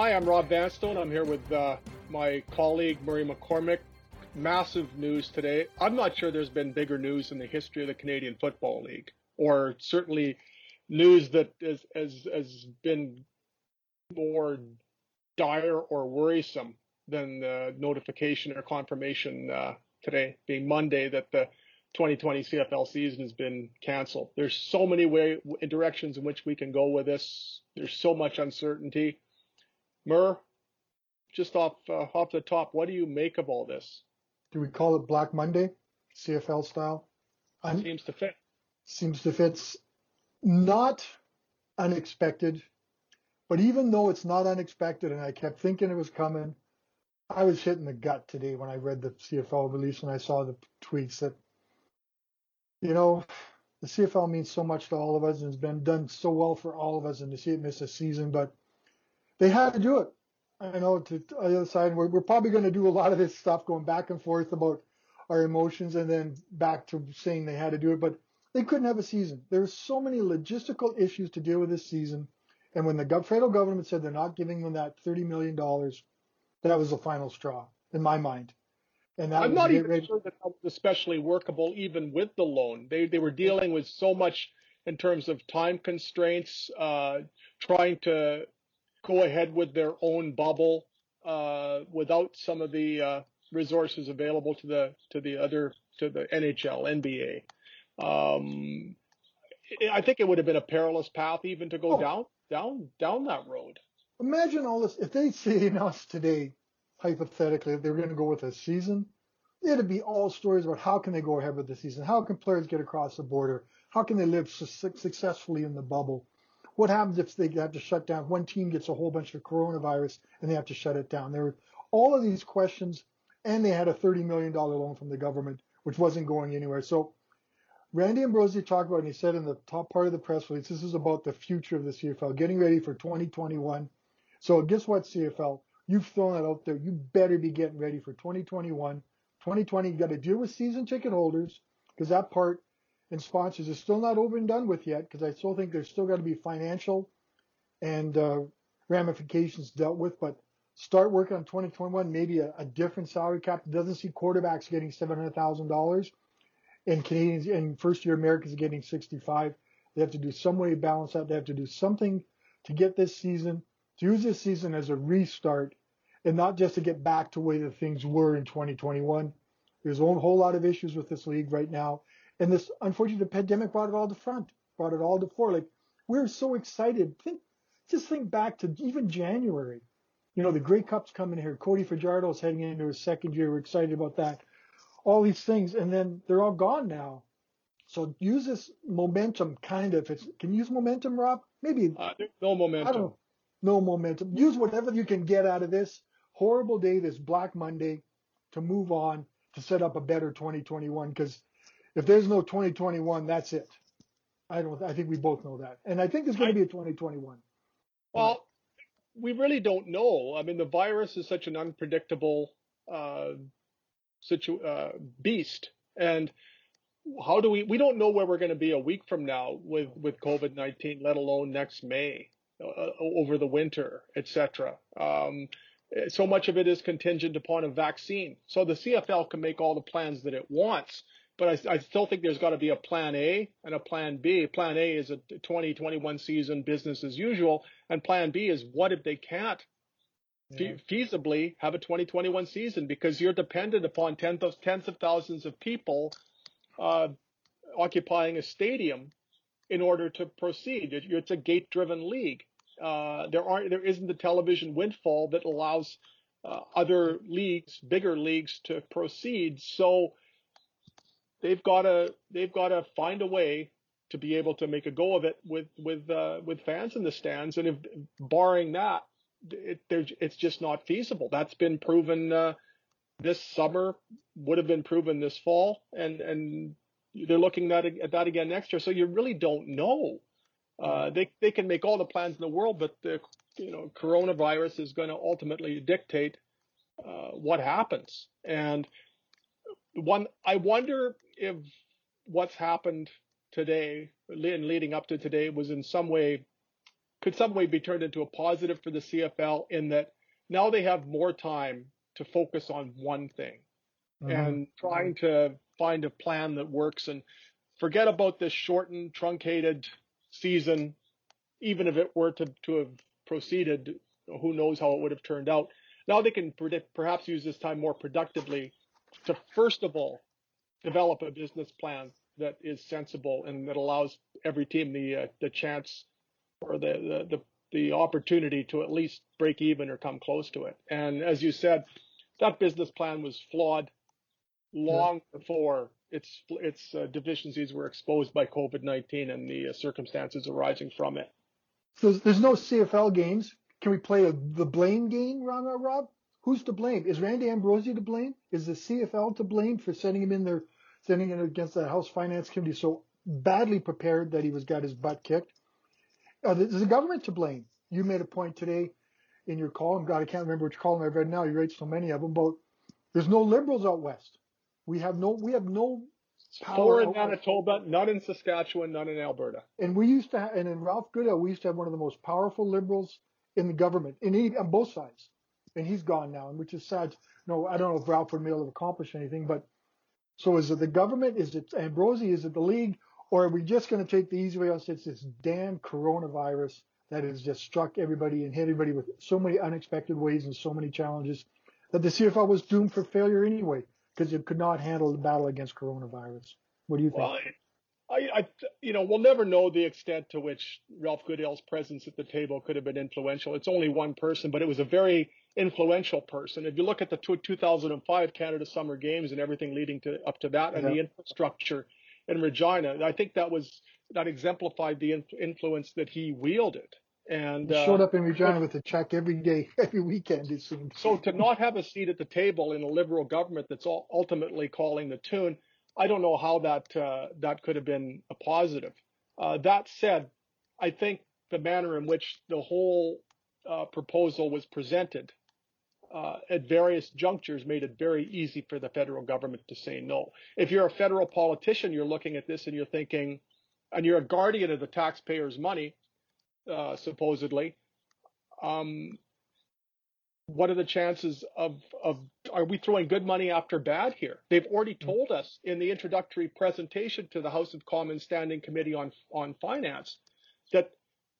Hi, I'm Rob Vanstone. I'm here with uh, my colleague Murray McCormick. Massive news today. I'm not sure there's been bigger news in the history of the Canadian Football League, or certainly news that has, has, has been more dire or worrisome than the notification or confirmation uh, today, being Monday, that the 2020 CFL season has been canceled. There's so many way directions in which we can go with this. There's so much uncertainty. Mur, just off uh, off the top, what do you make of all this? Do we call it Black Monday, CFL style? Un- seems to fit. Seems to fit. Not unexpected, but even though it's not unexpected, and I kept thinking it was coming, I was hit in the gut today when I read the CFL release and I saw the tweets that, you know, the CFL means so much to all of us and has been done so well for all of us, and to see it miss a season, but they had to do it. I know to, to the other side, we're, we're probably going to do a lot of this stuff going back and forth about our emotions and then back to saying they had to do it, but they couldn't have a season. There There's so many logistical issues to deal with this season. And when the federal government said they're not giving them that $30 million, that was the final straw in my mind. And I'm not even ready. sure that that was especially workable even with the loan. They, they were dealing with so much in terms of time constraints, uh, trying to go ahead with their own bubble uh, without some of the uh, resources available to the to the other to the NHL, NBA. Um, I think it would have been a perilous path even to go oh. down down down that road. Imagine all this if they say announced today, hypothetically, if they were going to go with a season. It'd be all stories about how can they go ahead with the season, how can players get across the border, how can they live su- successfully in the bubble, what happens if they have to shut down? One team gets a whole bunch of coronavirus and they have to shut it down. There were all of these questions, and they had a $30 million loan from the government, which wasn't going anywhere. So Randy Ambrosie talked about, and he said in the top part of the press release, this is about the future of the CFL, getting ready for 2021. So guess what, CFL? You've thrown it out there. You better be getting ready for 2021. 2020, you got to deal with season ticket holders because that part and sponsors is still not over and done with yet because I still think there's still got to be financial and uh, ramifications dealt with. But start working on 2021, maybe a, a different salary cap that doesn't see quarterbacks getting $700,000 and Canadians and first year Americans are getting 65. They have to do some way to balance that. They have to do something to get this season, to use this season as a restart and not just to get back to where the things were in 2021. There's a whole lot of issues with this league right now. And this, unfortunately, the pandemic brought it all to front, brought it all to fore. Like we're so excited. Think, just think back to even January. You know, the Grey Cup's coming here. Cody Fajardo is heading into his second year. We're excited about that. All these things, and then they're all gone now. So use this momentum, kind of. It's can you use momentum, Rob? Maybe uh, no momentum. No momentum. Use whatever you can get out of this horrible day, this Black Monday, to move on to set up a better 2021. Because if there's no 2021, that's it. I don't. I think we both know that, and I think there's going to be a 2021. Well, we really don't know. I mean, the virus is such an unpredictable uh, situ- uh, beast, and how do we? We don't know where we're going to be a week from now with with COVID 19, let alone next May, uh, over the winter, etc. Um, so much of it is contingent upon a vaccine. So the CFL can make all the plans that it wants, but I, I still think there's got to be a plan A and a plan B. Plan A is a 2021 season business as usual, and plan B is what if they can't yeah. feasibly have a 2021 season because you're dependent upon tens of, tens of thousands of people uh, occupying a stadium in order to proceed. It's a gate-driven league. Uh, there aren't there isn't the television windfall that allows uh, other leagues, bigger leagues, to proceed. So they've got to they've got to find a way to be able to make a go of it with with uh, with fans in the stands. And if barring that, it, it's just not feasible. That's been proven uh, this summer, would have been proven this fall, and and they're looking at, at that again next year. So you really don't know. Uh, they they can make all the plans in the world, but the you know, coronavirus is going to ultimately dictate uh, what happens. And one, I wonder if what's happened today and leading up to today was in some way, could some way be turned into a positive for the CFL in that now they have more time to focus on one thing mm-hmm. and trying to find a plan that works and forget about this shortened, truncated season. Even if it were to, to have proceeded, who knows how it would have turned out. Now they can predict, perhaps use this time more productively to first of all develop a business plan that is sensible and that allows every team the uh, the chance or the, the the the opportunity to at least break even or come close to it. And as you said, that business plan was flawed long yeah. before its its uh, deficiencies were exposed by COVID-19 and the uh, circumstances arising from it. So there's no CFL games. Can we play a, the blame game, Rob? Rob? Who's to blame? Is Randy Ambrosie to blame? Is the CFL to blame for sending him in there, sending him against the House Finance Committee so badly prepared that he was got his butt kicked? Uh, is the government to blame? You made a point today in your column. God, I can't remember which column I've read now. You write so many of them about there's no liberals out west. We have no we have no Four in Manitoba, none in Saskatchewan, none in Alberta. And we used to, have, and in Ralph Goodale, we used to have one of the most powerful liberals in the government, in he, on both sides. And he's gone now, and which is sad. No, I don't know if Ralph would be able to accomplish anything, but so is it the government? Is it Ambrosie? Is it the league? Or are we just going to take the easy way out? It's this damn coronavirus that has just struck everybody and hit everybody with so many unexpected ways and so many challenges that the CFL was doomed for failure anyway because it could not handle the battle against coronavirus. What do you think? Well, I, I, you know, we'll never know the extent to which Ralph Goodale's presence at the table could have been influential. It's only one person, but it was a very influential person. If you look at the 2005 Canada Summer Games and everything leading to up to that, and the infrastructure in Regina, I think that was that exemplified the influence that he wielded. And uh, showed up in Regina with a check every day, every weekend. It seems. So to not have a seat at the table in a liberal government that's ultimately calling the tune, I don't know how that uh, that could have been a positive. Uh, that said, I think the manner in which the whole uh, proposal was presented uh, at various junctures made it very easy for the federal government to say no. If you're a federal politician, you're looking at this and you're thinking, and you're a guardian of the taxpayers' money uh, supposedly. Um, what are the chances of of are we throwing good money after bad here? They've already mm. told us in the introductory presentation to the House of Commons Standing Committee on on Finance that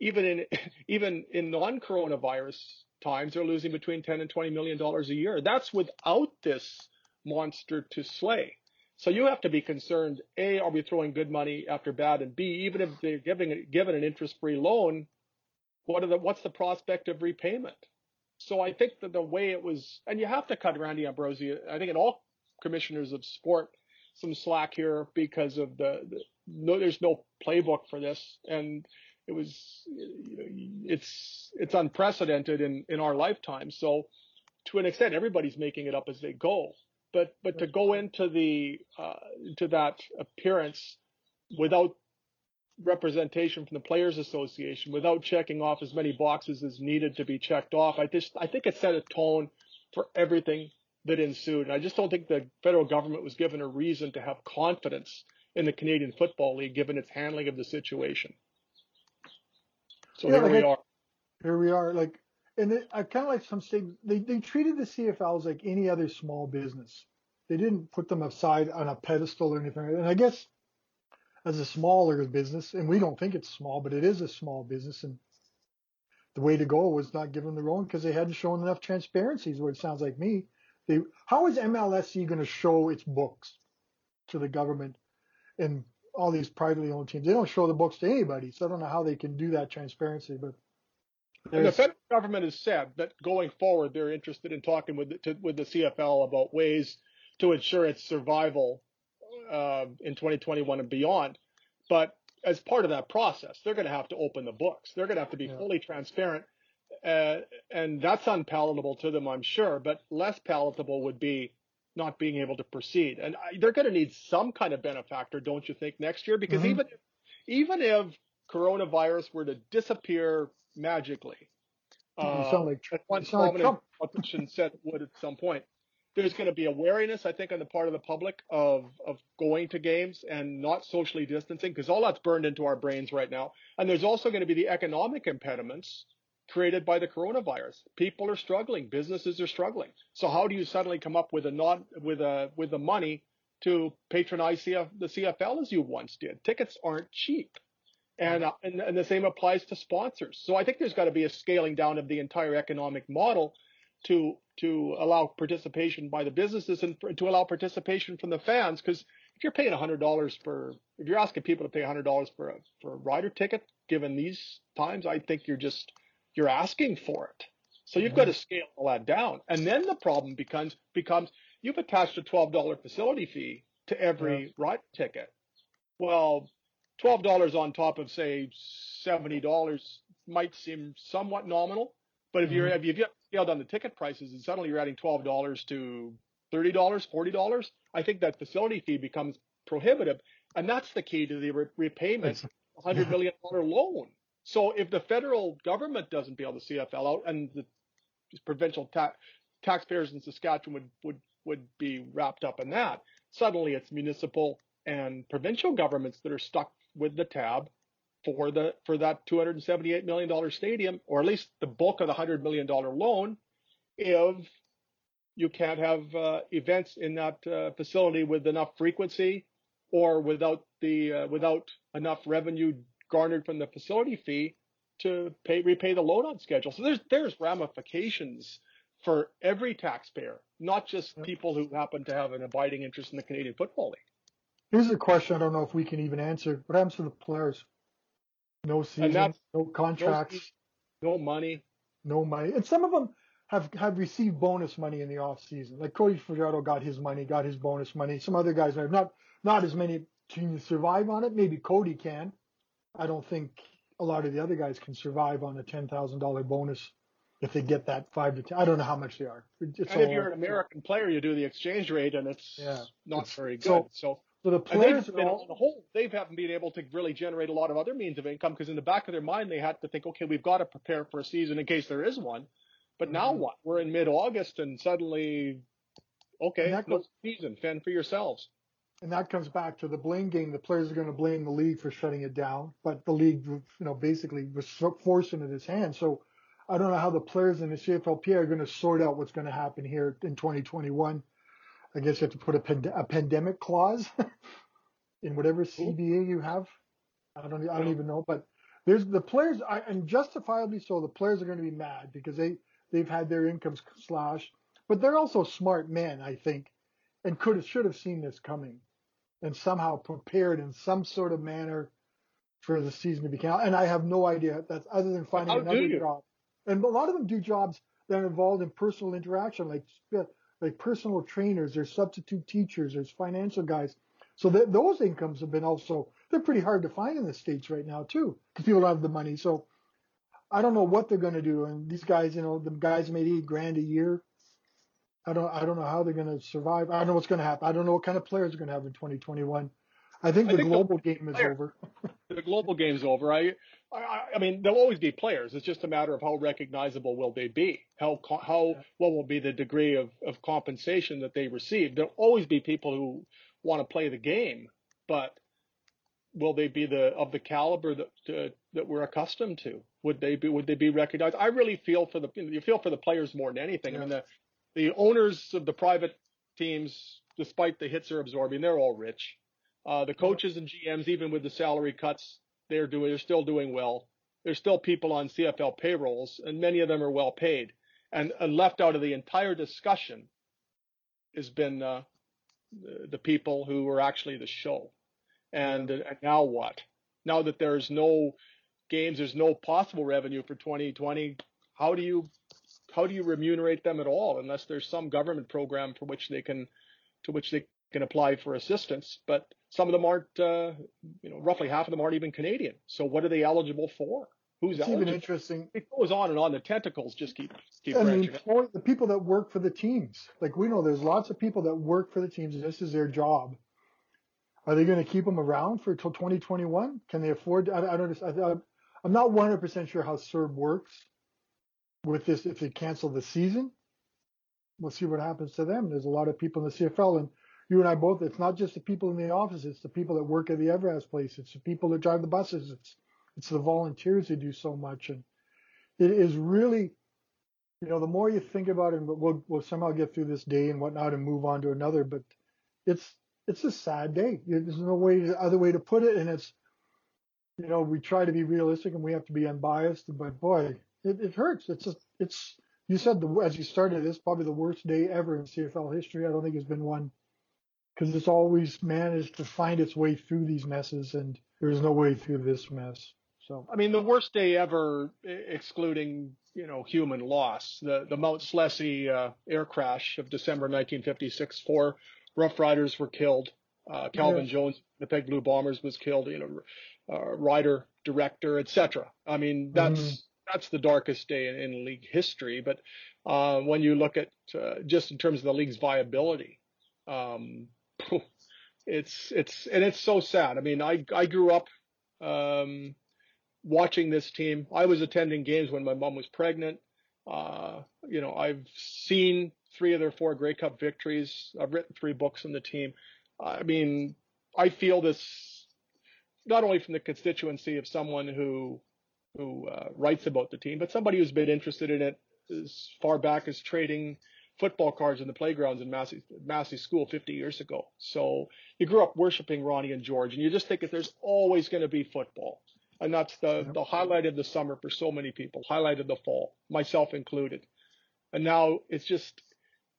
even in even in non-coronavirus times they're losing between 10 and 20 million dollars a year. That's without this monster to slay. So you have to be concerned: A, are we throwing good money after bad? And B, even if they're giving given an interest-free loan, what are the what's the prospect of repayment? So I think that the way it was, and you have to cut Randy Ambrosie. I think in all commissioners of sport some slack here because of the, the no, there's no playbook for this, and it was it's it's unprecedented in in our lifetime. So to an extent, everybody's making it up as they go. But but to go into the uh, into that appearance without representation from the players association without checking off as many boxes as needed to be checked off i just i think it set a tone for everything that ensued. And i just don't think the federal government was given a reason to have confidence in the canadian football league given its handling of the situation so yeah, here we are here we are like and it, I kind of like some statements. They they treated the CFLs like any other small business. They didn't put them aside on a pedestal or anything. And I guess as a smaller business, and we don't think it's small, but it is a small business, and the way to go was not give them the own because they hadn't shown enough transparency. Is what it sounds like me. They, how is MLSE going to show its books to the government and all these privately owned teams? They don't show the books to anybody, so I don't know how they can do that transparency, but. And the federal government has said that going forward, they're interested in talking with the, to, with the CFL about ways to ensure its survival uh, in 2021 and beyond. But as part of that process, they're going to have to open the books. They're going to have to be yeah. fully transparent, uh, and that's unpalatable to them, I'm sure. But less palatable would be not being able to proceed, and I, they're going to need some kind of benefactor, don't you think, next year? Because mm-hmm. even even if coronavirus were to disappear magically. Uh, sound like as one like politician said would at some point. There's going to be a wariness, I think, on the part of the public of of going to games and not socially distancing because all that's burned into our brains right now. And there's also going to be the economic impediments created by the coronavirus. People are struggling, businesses are struggling. So how do you suddenly come up with a not with a with the money to patronize CF, the CFL as you once did? Tickets aren't cheap. And, uh, and and the same applies to sponsors. So I think there's got to be a scaling down of the entire economic model to to allow participation by the businesses and for, to allow participation from the fans. Because if you're paying hundred dollars for, if you're asking people to pay hundred dollars for a for a rider ticket, given these times, I think you're just you're asking for it. So you've got to scale all that down, and then the problem becomes becomes you've attached a twelve dollar facility fee to every rider ticket. Well, twelve dollars on top of say seventy dollars might seem somewhat nominal, but if you're mm-hmm. if you get scaled down the ticket prices and suddenly you're adding twelve dollars to thirty dollars, forty dollars, I think that facility fee becomes prohibitive, and that's the key to the re- repayment of a hundred million dollar loan. So if the federal government doesn't bail the CFL out, and the provincial ta- taxpayers in Saskatchewan would would would be wrapped up in that, suddenly it's municipal and provincial governments that are stuck with the tab for the for that 278 million dollar stadium, or at least the bulk of the 100 million dollar loan, if you can't have uh, events in that uh, facility with enough frequency or without the uh, without enough revenue garnered from the facility fee to pay repay the loan on schedule. So there's there's ramifications for every taxpayer, not just people who happen to have an abiding interest in the Canadian Football League. Here's a question I don't know if we can even answer. What happens to the players? No season, no contracts, season. No money. no money. And some of them have, have received bonus money in the off season. Like Cody Fajardo got his money, got his bonus money. Some other guys have not not as many can survive on it. Maybe Cody can. I don't think a lot of the other guys can survive on a ten thousand dollar bonus if they get that five to ten. I don't know how much they are. It's and if you're an American player, you do the exchange rate, and it's Yeah. not It's- very good. so- So, so the players been all, on the whole, they haven't been able to really generate a lot of other means of income because in the back of their mind they had to think, okay, we've got to prepare for a season in case there is one. But now Mhm. what? We're in mid-August, and suddenly, okay, And that no season. Fend for yourselves. And that comes back to the blame game. The players are going to blame the league for shutting it down, but the league, you know, basically was so- forcing it in his hands. So I don't know how the players in the CFLPA are going to sort out what's going to happen here in 2021. I guess you have to put a, pand- a pandemic clause in whatever CBA you have. I don't, I don't even know, but there's the players, I, and justifiably so. The players are going to be mad because they they've had their incomes slashed, but they're also smart men, I think, and could have should have seen this coming, and somehow prepared in some sort of manner for the season to be canceled. And I have no idea that's other than finding How another job. And a lot of them do jobs that are involved in personal interaction, like like personal trainers, there's substitute teachers, there's financial guys. So that those incomes have been also they're pretty hard to find in the states right now too, because people don't have the money. So I don't know what they're going to do. And these guys, you know, the guys made eight grand a year. I don't I don't know how they're going to survive. I don't know what's going to happen. I don't know what kind of players are going to have in 2021. I think I the think the global game is player- over. The global game's over. I, I, I mean, there'll always be players. It's just a matter of how recognizable will they be? How, how, what will be the degree of, of compensation that they receive? There'll always be people who want to play the game, but will they be the of the caliber that uh, that we're accustomed to? Would they be would they be recognized? I really feel for the you feel for the players more than anything. I mean the the owners of the private teams, despite the hits they're absorbing, they're all rich. Uh, the coaches and GMs, even with the salary cuts, they're doing they're still doing well. There's still people on CFL payrolls, and many of them are well paid. And, and left out of the entire discussion has been uh, the, the people who are actually the show. And, and now what? Now that there's no games, there's no possible revenue for 2020. How do you how do you remunerate them at all unless there's some government program for which they can to which they can apply for assistance? But some of them aren't, uh, you know, roughly half of them aren't even Canadian. So what are they eligible for? Who's It's even eligible? interesting. It goes on and on. The tentacles just keep keep And branching. employ- the people that work for the teams, like we know there's lots of people that work for the teams and this is their job. Are they going to keep them around for till 2021? Can they afford? I, I don't. I, I'm not 100% sure how CERB works. With this, if they cancel the season, we'll see what happens to them. There's a lot of people in the CFL, and you and I both. It's not just the people in the office; it's the people that work at the Evraz Place. It's the people that drive the buses. It's it's the volunteers who do so much, and it is really, you know, the more you think about it, we'll we'll somehow get through this day and whatnot and move on to another. But it's it's a sad day. There's no way other way to put it, and it's you know we try to be realistic and we have to be unbiased, but boy, it, it hurts. It's just it's you said the as you started, it's probably the worst day ever in CFL history. I don't think there's been one because it's always managed to find its way through these messes, and there's no way through this mess. So I mean, the worst day ever, excluding you know human loss, the the Mount Slesse uh, air crash of December 1956. Four Rough Riders were killed. Uh, Calvin yeah. Jones, the Peg Blue Bombers, was killed. You know, uh, writer, director, etc. I mean, that's mm that's the darkest day in, in league history. But uh, when you look at uh, just in terms of the league's viability, um, it's it's and it's so sad. I mean, I I grew up um, watching this team. I was attending games when my mom was pregnant. Uh, you know, I've seen three of their four Grey Cup victories. I've written three books on the team. I mean, I feel this not only from the constituency of someone who who uh, writes about the team, but somebody who's been interested in it as far back as trading football cards in the playgrounds in Massey, Massey School 50 years ago. So you grew up worshiping Ronnie and George, and you just think that there's always going to be football. And that's the, the highlight of the summer for so many people, highlight of the fall, myself included. And now it's just,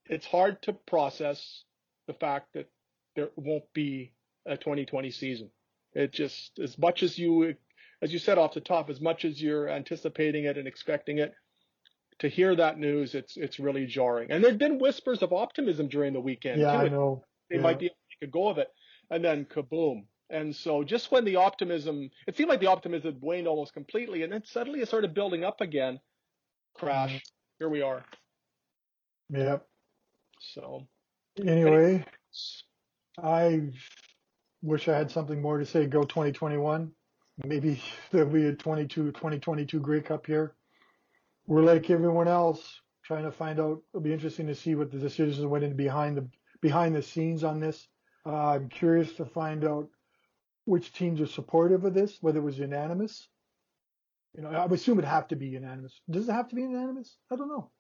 it's hard to process the fact that there won't be a 2020 season. It just, as much as you as you said off the top, as much as you're anticipating it and expecting it, to hear that news, it's it's really jarring. And there'd been whispers of optimism during the weekend. Yeah, too. I know. They yeah. might be able to make a go of it, and then kaboom. And so just when the optimism, it seemed like the optimism had waned almost completely, and then suddenly it started building up again. Crash. Mm-hmm. Here we are. Yep. So. Anyway, I wish I had something more to say. Go 2021 maybe there'll be a 22, 2022 Grey Cup here. We're like everyone else trying to find out. It'll be interesting to see what the decisions went in behind the behind the scenes on this. Uh, I'm curious to find out which teams are supportive of this, whether it was unanimous. You know, I would assume it'd have to be unanimous. Does it have to be unanimous? I don't know.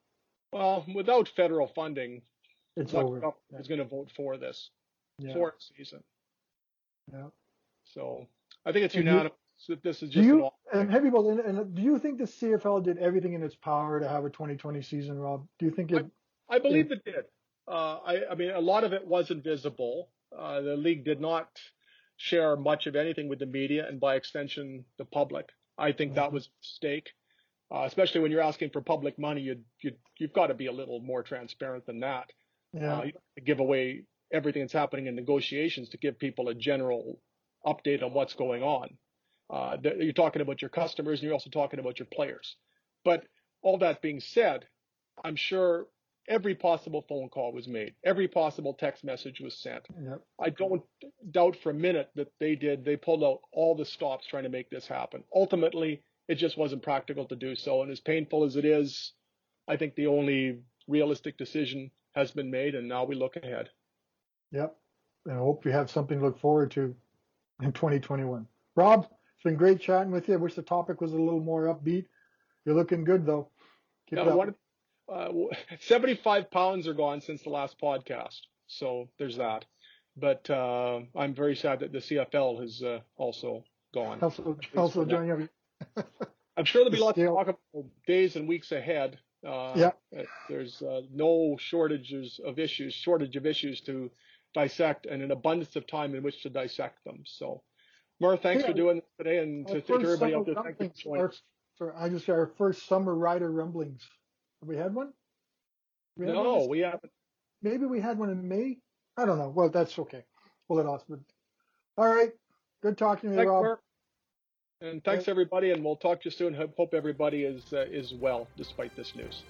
Well, without federal funding, it's over. Yeah. Is going to vote for this yeah. for season. Yeah. So I think it's and unanimous. So this is just do you, and heavy ball. And, and, do you think the CFL did everything in its power to have a 2020 season, Rob? Do you think it? I, I believe it, it did. Uh, I, I, mean, a lot of it was invisible. Uh, the league did not share much of anything with the media and, by extension, the public. I think mm-hmm. that was a mistake, uh, especially when you're asking for public money. You you you've got to be a little more transparent than that. Yeah. Uh, give away everything that's happening in negotiations to give people a general update on what's going on. Uh, you're talking about your customers and you're also talking about your players. But all that being said, I'm sure every possible phone call was made, every possible text message was sent. Yep. I don't doubt for a minute that they did. They pulled out all the stops trying to make this happen. Ultimately, it just wasn't practical to do so. And as painful as it is, I think the only realistic decision has been made, and now we look ahead. Yep. And I hope we have something to look forward to in 2021. Rob, it's been great chatting with you. I wish the topic was a little more upbeat. You're looking good though. Keep yeah, one, uh, 75 pounds are gone since the last podcast. So there's that. But uh, I'm very sad that the CFL has uh, also gone. Also, also joining I'm sure there'll be lots to talk about days and weeks ahead. Uh, yeah. There's uh, no shortages of issues, shortage of issues to dissect, and an abundance of time in which to dissect them. So Mur, thanks yeah. for doing this today, and to, to everybody out there, thanks for joining. For, I just our first summer rider rumblings. Have we had one? We had no, one we haven't. Maybe we had one in May. I don't know. Well, that's okay. We'll let. All right. Good talking to you, thanks, Rob. And thanks everybody, and we'll talk to you soon. Hope everybody is uh, is well despite this news.